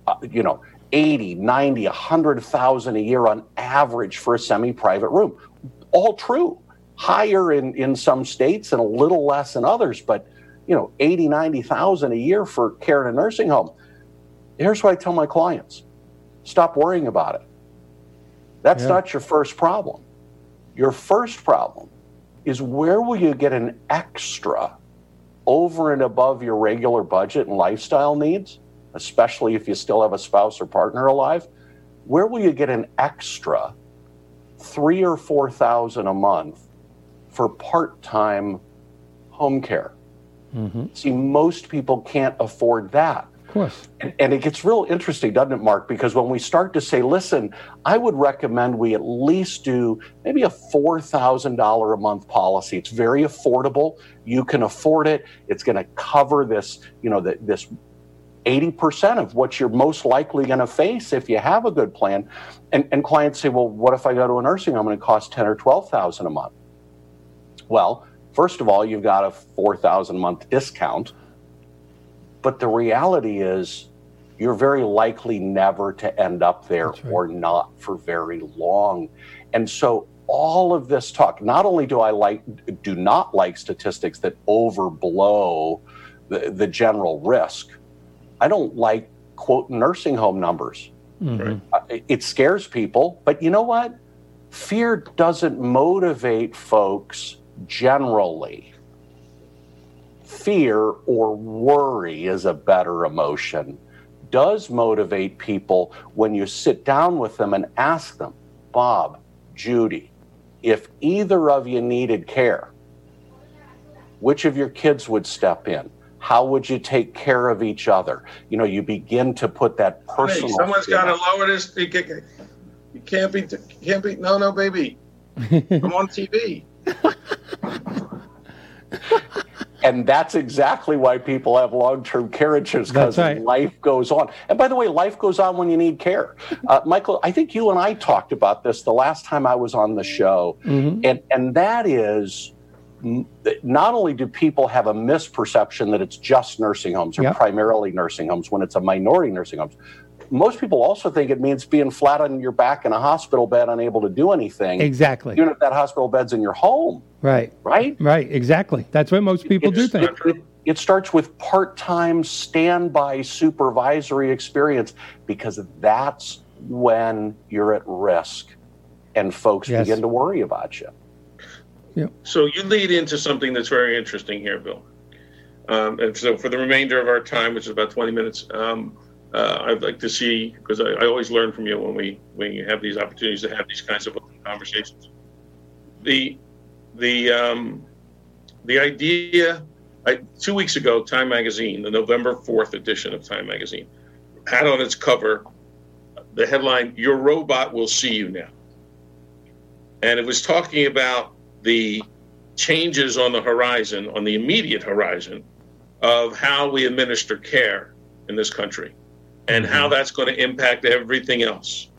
uh, you know, 80, 90, 100,000 a year on average for a semi-private room. All true. Higher in, in some states and a little less in others, but you know, 80, 90,000 a year for care in a nursing home. Here's what I tell my clients. Stop worrying about it. That's yeah. not your first problem. Your first problem is where will you get an extra over and above your regular budget and lifestyle needs, especially if you still have a spouse or partner alive, where will you get an extra three or four thousand a month for part-time home care? Mm-hmm. See, most people can't afford that course. And, and, it gets real interesting, doesn't it, Mark? Because when we start to say, listen, I would recommend we at least do maybe a $4,000 a month policy. It's very affordable. You can afford it. It's going to cover this, you know, the, this 80% of what you're most likely going to face if you have a good plan. And, and clients say, well, what if I go to a nursing home and it costs 10 or 12,000 a month? Well, first of all, you've got a 4,000 a month discount but the reality is, you're very likely never to end up there right. or not for very long. And so all of this talk, not only do I like do not like statistics that overblow the, the general risk, I don't like quote nursing home numbers. Mm-hmm. Uh, it scares people, but you know what? Fear doesn't motivate folks generally. Fear or worry is a better emotion. Does motivate people when you sit down with them and ask them, Bob, Judy, if either of you needed care, which of your kids would step in? How would you take care of each other? You know, you begin to put that personal. Hey, someone's got to lower this. You can't be. You can't be. No, no, baby. I'm on TV. and that's exactly why people have long-term care insurance because right. life goes on. And by the way, life goes on when you need care. Uh, Michael, I think you and I talked about this the last time I was on the show, mm-hmm. and and that is not only do people have a misperception that it's just nursing homes or yep. primarily nursing homes when it's a minority nursing homes, most people also think it means being flat on your back in a hospital bed, unable to do anything. Exactly. Even if that hospital bed's in your home. Right. Right. Right. Exactly. That's what most people it's, do think. It, it starts with part-time standby supervisory experience because that's when you're at risk, and folks yes. begin to worry about you. Yeah. So you lead into something that's very interesting here, Bill. Um, and so for the remainder of our time, which is about 20 minutes, um, uh, I'd like to see because I, I, always learn from you when we when you have these opportunities to have these kinds of conversations. The the um, the idea. I, two weeks ago, Time Magazine, the November 4th edition of Time Magazine, had on its cover the headline, Your Robot Will See You Now. And it was talking about the changes on the horizon, on the immediate horizon, of how we administer care in this country and mm-hmm. how that's going to impact everything else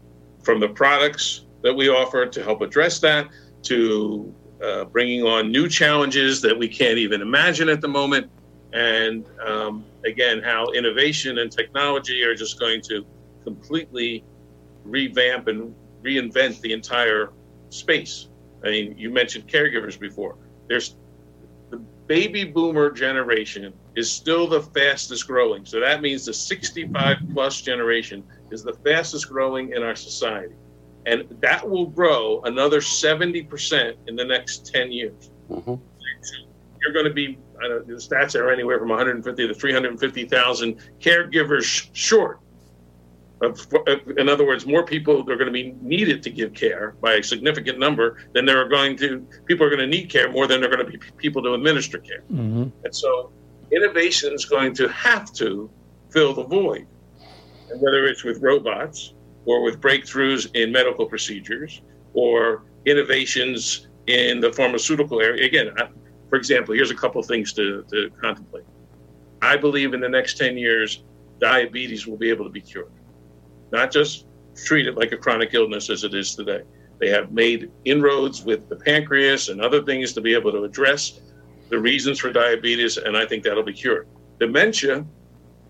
from the products that we offer to help address that to uh, bringing on new challenges that we can't even imagine at the moment. And um, again, how innovation and technology are just going to completely revamp and reinvent the entire space. I mean, you mentioned caregivers before. There's the baby boomer generation is still the fastest growing. So that means the 65 plus generation is the fastest growing in our society. And that will grow another 70% in the next 10 years. Mm-hmm. You're going to be, the stats are anywhere from 150 to 350,000 caregivers short in other words, more people are going to be needed to give care by a significant number than there are going to people are going to need care more than there are going to be people to administer care. Mm-hmm. And so, innovation is going to have to fill the void, and whether it's with robots or with breakthroughs in medical procedures or innovations in the pharmaceutical area. Again, for example, here's a couple of things to, to contemplate. I believe in the next 10 years, diabetes will be able to be cured not just treat it like a chronic illness as it is today. They have made inroads with the pancreas and other things to be able to address the reasons for diabetes, and I think that'll be cured. Dementia,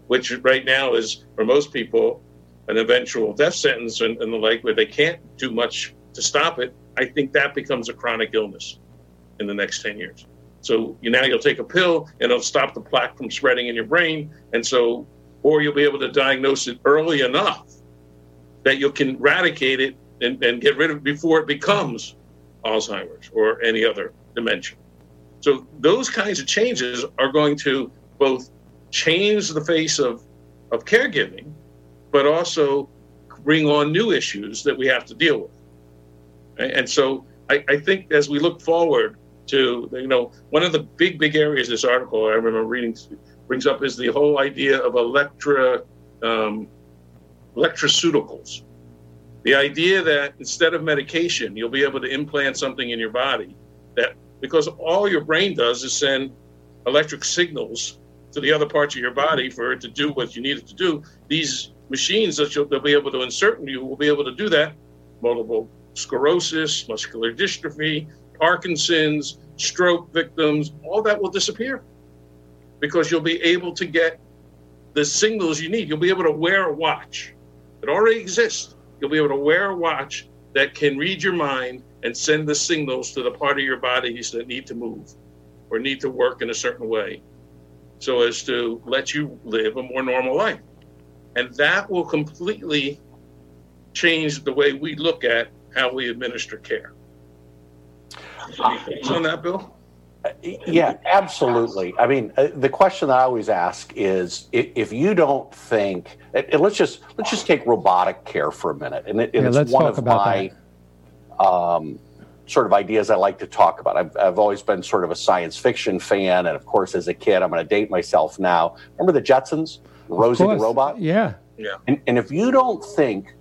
which right now is for most people an eventual death sentence and, and the like, where they can't do much to stop it, I think that becomes a chronic illness in the next 10 years. So you now you'll take a pill and it'll stop the plaque from spreading in your brain. And so, or you'll be able to diagnose it early enough that you can eradicate it and, and get rid of it before it becomes Alzheimer's or any other dementia. So those kinds of changes are going to both change the face of, of caregiving, but also bring on new issues that we have to deal with. And so I, I think as we look forward to, you know, one of the big, big areas this article I remember reading brings up is the whole idea of electra um, electroceuticals. The idea that instead of medication, you'll be able to implant something in your body that because all your brain does is send electric signals to the other parts of your body for it to do what you need it to do. These machines that you'll, they'll be able to insert in you will be able to do that. Multiple sclerosis, muscular dystrophy, Parkinson's, stroke victims, all that will disappear because you'll be able to get the signals you need. You'll be able to wear a watch it already exists. You'll be able to wear a watch that can read your mind and send the signals to the part of your body that need to move or need to work in a certain way so as to let you live a more normal life. And that will completely change the way we look at how we administer care. Any thoughts on that, Bill? Yeah, absolutely. I mean, uh, the question that I always ask is if, if you don't think, and let's just let's just take robotic care for a minute, and, it, and Yeah, it's one of my um, sort of ideas I like to talk about. I've, I've always been sort of a science fiction fan, and of course, as a kid, I'm going to date myself now. Remember the Jetsons, Rosie the course. robot? Yeah. And, and if you don't think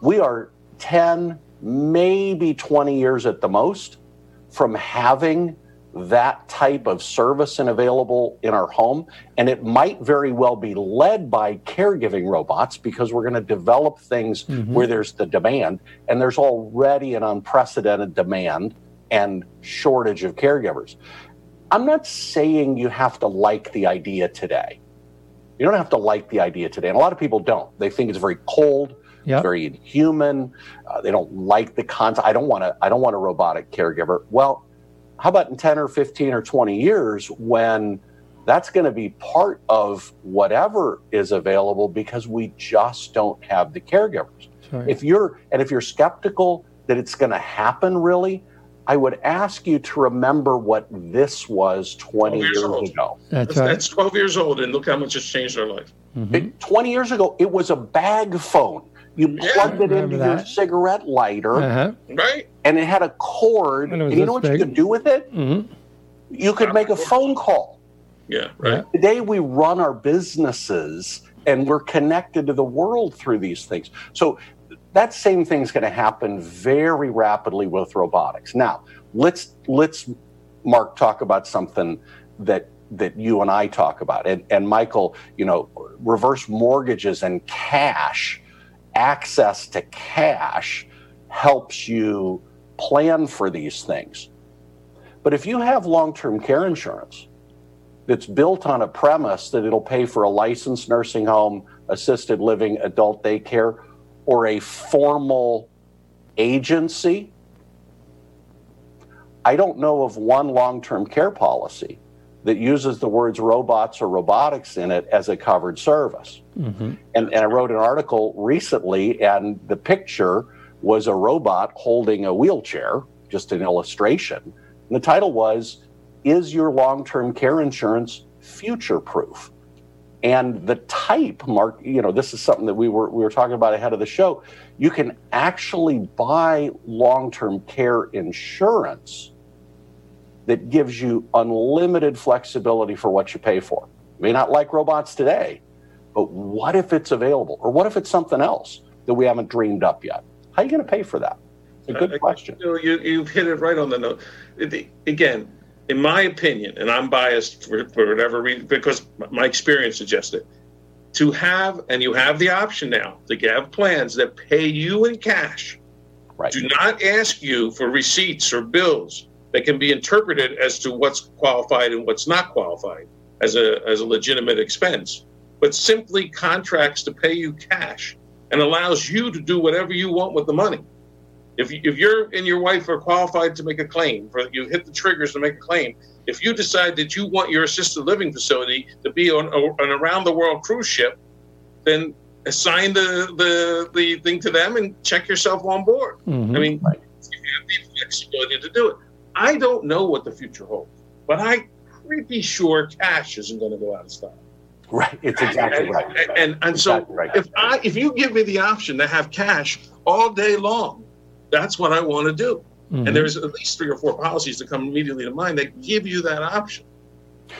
we are 10, maybe 20 years at the most from having that type of service and available in our home, and it might very well be led by caregiving robots because we're going to develop things Mhm. where there's the demand, and there's already an unprecedented demand and shortage of caregivers. I'm not saying you have to like the idea today. You don't have to like the idea today. And a lot of people don't. They think it's very cold, Yep. very inhuman. Uh, they don't like the concept. I don't want to. I don't want a robotic caregiver. Well, how about in ten or fifteen or twenty years when that's going to be part of whatever is available because we just don't have the caregivers. Sure. If you're and if you're skeptical that it's going to happen, really, I would ask you to remember what this was 20 years years old. ago. That's That's, right. that's 12 years old, and look how much it's changed our life. Mhm. It- 20 years ago, it was a bag phone. You Yeah, plugged it remember into your cigarette lighter, Uh-huh. Right? and it had a cord. And And, you know this what you could do with it? hmm You could make a phone call. Yeah, right. Today, we run our businesses and we're connected to the world through these things. So, that same thing's going to happen very rapidly with robotics. Now, let's let's Mark talk about something that that you and I talk about. And, and Michael, you know, reverse mortgages and cash, access to cash helps you plan for these things. But if you have long-term care insurance that's built on a premise that it'll pay for a licensed nursing home, assisted living, adult daycare, or a formal agency, I don't know of one long term care policy that uses the words robots or robotics in it as a covered service. Hmm And, and I wrote an article recently, and the picture was a robot holding a wheelchair, just an illustration. And the title was, Is Your Long Term Care Insurance Future Proof? And the type, Mark, you know, this is something that we were we were talking about ahead of the show. You can actually buy long-term care insurance that gives you unlimited flexibility for what you pay for. You may not like robots today, but what if it's available? Or what if it's something else that we haven't dreamed up yet? How are you going to pay for that? It's a good Uh, question. You, know, you, you've hit it right on the note. It- again, in my opinion, and I'm biased for, for whatever reason, because my experience suggests it, to have, and you have the option now to have plans that pay you in cash, Right. do not ask you for receipts or bills that can be interpreted as to what's qualified and what's not qualified as a, as a legitimate expense, but simply contracts to pay you cash and allows you to do whatever you want with the money. If, you- if you're and your wife are qualified to make a claim, for you hit the triggers to make a claim. If you decide that you want your assisted living facility to be on a- an around the world cruise ship, then assign the, the the thing to them and check yourself on board. hmm I mean, you have the flexibility to do it. I don't know what the future holds, but I'm pretty sure cash isn't going to go out of style. Right. It's exactly and, right. And and, so Exactly right. if I if you give me the option to have cash all day long, that's what I want to do. Mhm. And there's at least three or four policies that come immediately to mind that give you that option.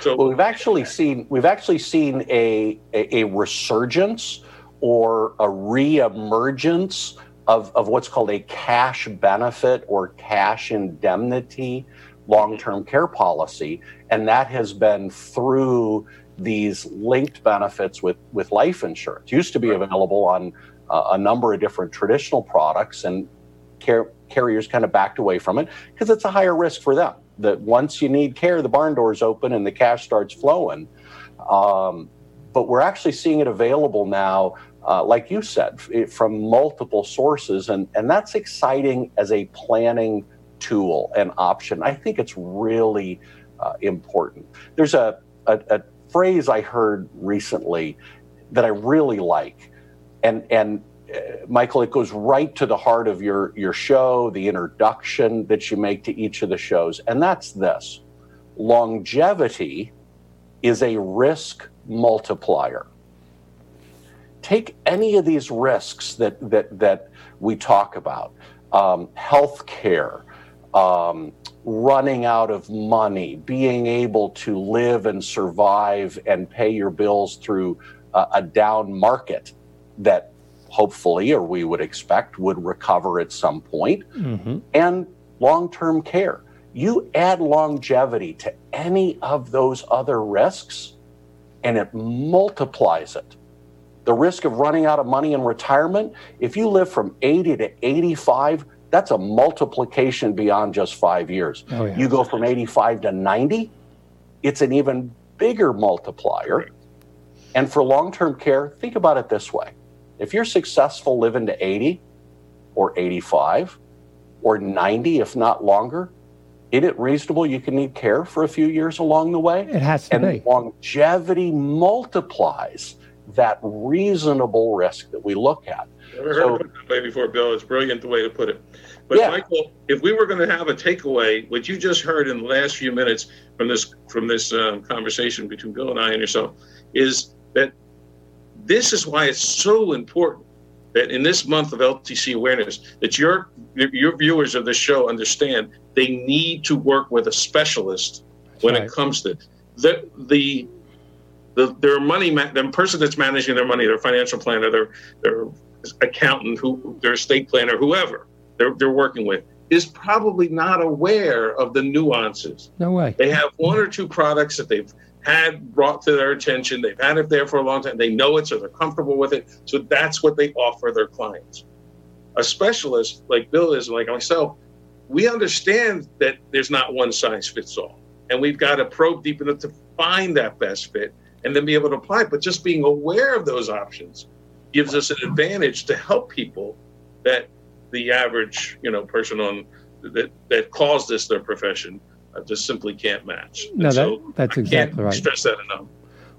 So Well, we've actually seen we've actually seen a a, a resurgence or a reemergence of, of what's called a cash benefit or cash indemnity long-term care policy, and that has been through these linked benefits with with life insurance. Used to be available on uh, a number of different traditional products, and car- carriers kind of backed away from it because it's a higher risk for them. That once you need care, the barn doors open and the cash starts flowing. Um, but we're actually seeing it available now, uh, like you said, f- from multiple sources, and and that's exciting as a planning tool and option. I think it's really uh, important. There's a, a, a phrase I heard recently that I really like, and and uh, Michael, it goes right to the heart of your your show, the introduction that you make to each of the shows, and that's this: longevity is a risk multiplier. Take any of these risks that that that we talk about, um, health care, um, running out of money, being able to live and survive and pay your bills through uh, a down market that hopefully, or we would expect, would recover at some point, mm-hmm. and long term care. You add longevity to any of those other risks, and it multiplies it. The risk of running out of money in retirement, if you live from 80 to 85, that's a multiplication beyond just five years. Oh, yeah. You go from 85 to 90, it's an even bigger multiplier. And for long term care, think about it this way if you're successful living to 80 or 85 or 90, if not longer, is it reasonable you can need care for a few years along the way? It has to and be. longevity multiplies that reasonable risk that we look at. Never heard so, of it that way before, Bill. It's brilliant the way to put it. But yeah. Michael, if we were going to have a takeaway, what you just heard in the last few minutes from this from this um, conversation between Bill and I and yourself, is that this is why it's so important that in this month of LTC awareness, that your your viewers of this show understand they need to work with a specialist That's when right. it comes to the the the, their money, the person that's managing their money, their financial planner, their their accountant, who their estate planner, whoever they're, they're working with, is probably not aware of the nuances. No way. They have one or two products that they've had brought to their attention. They've had it there for a long time. They know it, so they're comfortable with it. So that's what they offer their clients. A specialist like Bill is, like myself, we understand that there's not one size fits all. And we've got to probe deep enough to find that best fit and then be able to apply. But just being aware of those options gives us an advantage to help people that the average, you know, person on that that calls this their profession uh, just simply can't match. No, that, so that's exactly right. Stress that enough.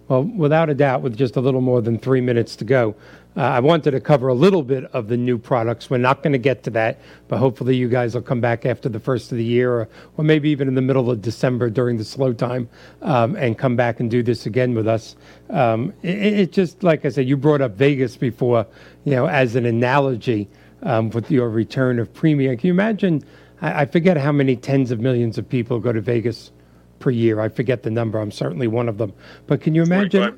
Well, without a doubt, with just a little more than three minutes to go, uh, I wanted to cover a little bit of the new products. We're not going to get to that, but hopefully you guys will come back after the first of the year, or, or maybe even in the middle of December during the slow time, um, and come back and do this again with us. Um, it, it, just, like I said, you brought up Vegas before, you know, as an analogy um, with your return of premium. Can you imagine? I, I forget how many tens of millions of people go to Vegas per year. I forget the number. I'm certainly one of them. But can you imagine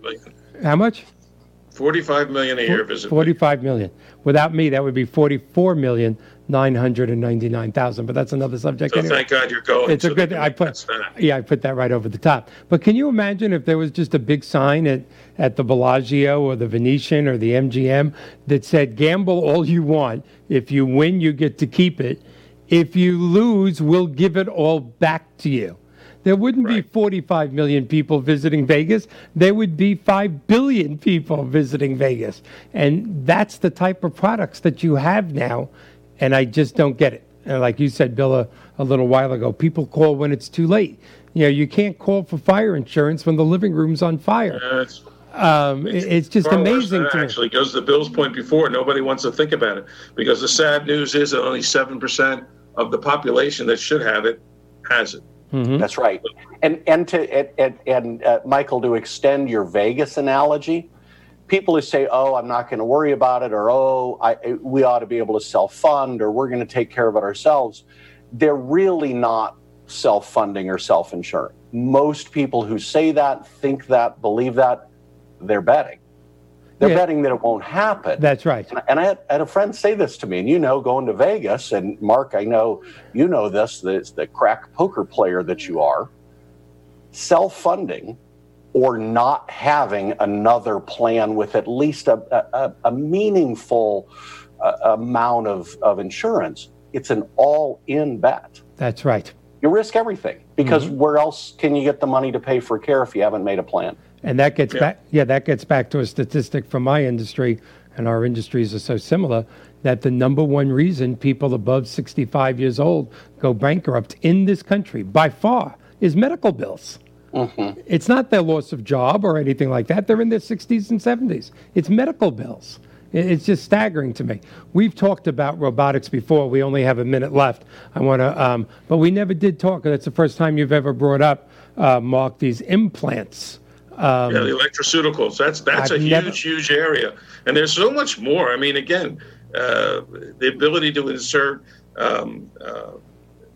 how much? 45 million a year visit. 45 million. Without me, that would be 44 million 999,000. But that's another subject. So anyway. thank God you're going. It's so a good. I put. Yeah, I put that right over the top. But can you imagine if there was just a big sign at at the Bellagio or the Venetian or the MGM that said, "Gamble all you want. If you win, you get to keep it. If you lose, we'll give it all back to you." There wouldn't right. be 45 million people visiting Vegas. There would be 5 billion people visiting Vegas. And that's the type of products that you have now. And I just don't get it. And like you said, Bill, a, a little while ago, people call when it's too late. You know, you can't call for fire insurance when the living room's on fire. Yeah, it's, um, it's, it's, just amazing. to actually, me. goes to Bill's point before. Nobody wants to think about it because the sad news is that only seven percent of the population that should have it has it. Mm-hmm. That's right. And and to and, and uh, Michael, to extend your Vegas analogy, people who say, "Oh, I'm not going to worry about it," or "Oh, I, we ought to be able to self fund," or "We're going to take care of it ourselves," they're really not self funding or self insuring. Most people who say that, think that, believe that, they're betting. They're yeah. betting that it won't happen. That's right. And, and I, had, I, had, a friend say this to me, and you know, going to Vegas, and Mark, I know you know this, the, the crack poker player that you are, self funding or not having another plan with at least a, a, a meaningful uh, amount of, of insurance, it's an all in bet. That's right. You risk everything because mm-hmm. where else can you get the money to pay for care if you haven't made a plan? And that gets yeah. back, yeah, that gets back to a statistic from my industry. and our industries are so similar that the number one reason people above 65 years old go bankrupt in this country by far is medical bills. Mm-hmm. It's not their loss of job or anything like that. They're in their 60s and 70s. It's medical bills. It's just staggering to me. We've talked about robotics before. We only have a minute left. I want to, um, but we never did talk. And that's the first time you've ever brought up, uh, Mark, these implants. Um, yeah, the electroceuticals. That's that's I've a never... huge, huge area, and there's so much more. I mean, again, uh, the ability to insert um, uh,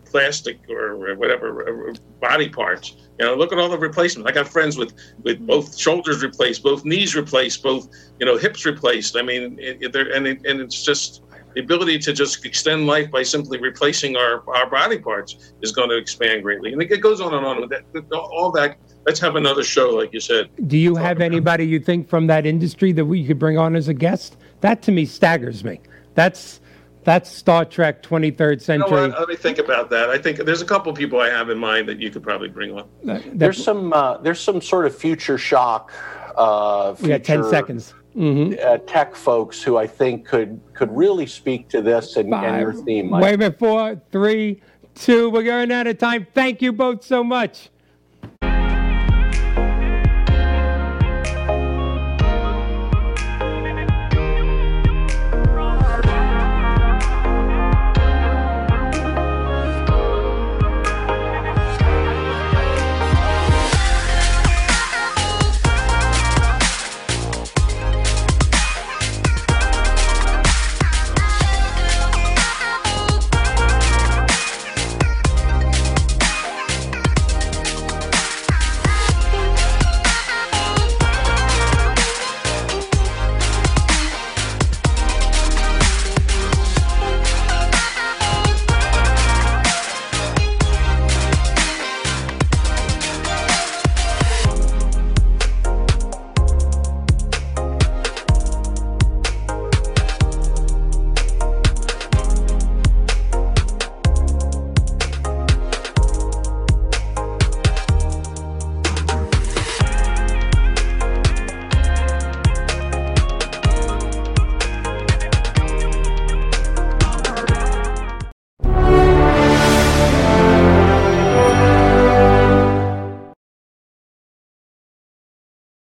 plastic or whatever body parts. You know, look at all the replacements. I got friends with with both shoulders replaced, both knees replaced, both you know hips replaced. I mean, it, it, and it, and it's just the ability to just extend life by simply replacing our, our body parts is going to expand greatly. And it goes on and on. That, all that. Let's have another show, like you said. Do you have anybody you think from that industry that we could bring on as a guest? That to me staggers me. That's that's Star Trek 23rd century. You know Let me think about that. I think there's a couple people I have in mind that you could probably bring on. there's some uh, there's some sort of future shock. Uh, future, we got 10 seconds. Mm-hmm. Uh, tech folks who I think could could really speak to this and, and your theme. Wait a minute, four, three, two. We're going out of time. Thank you both so much.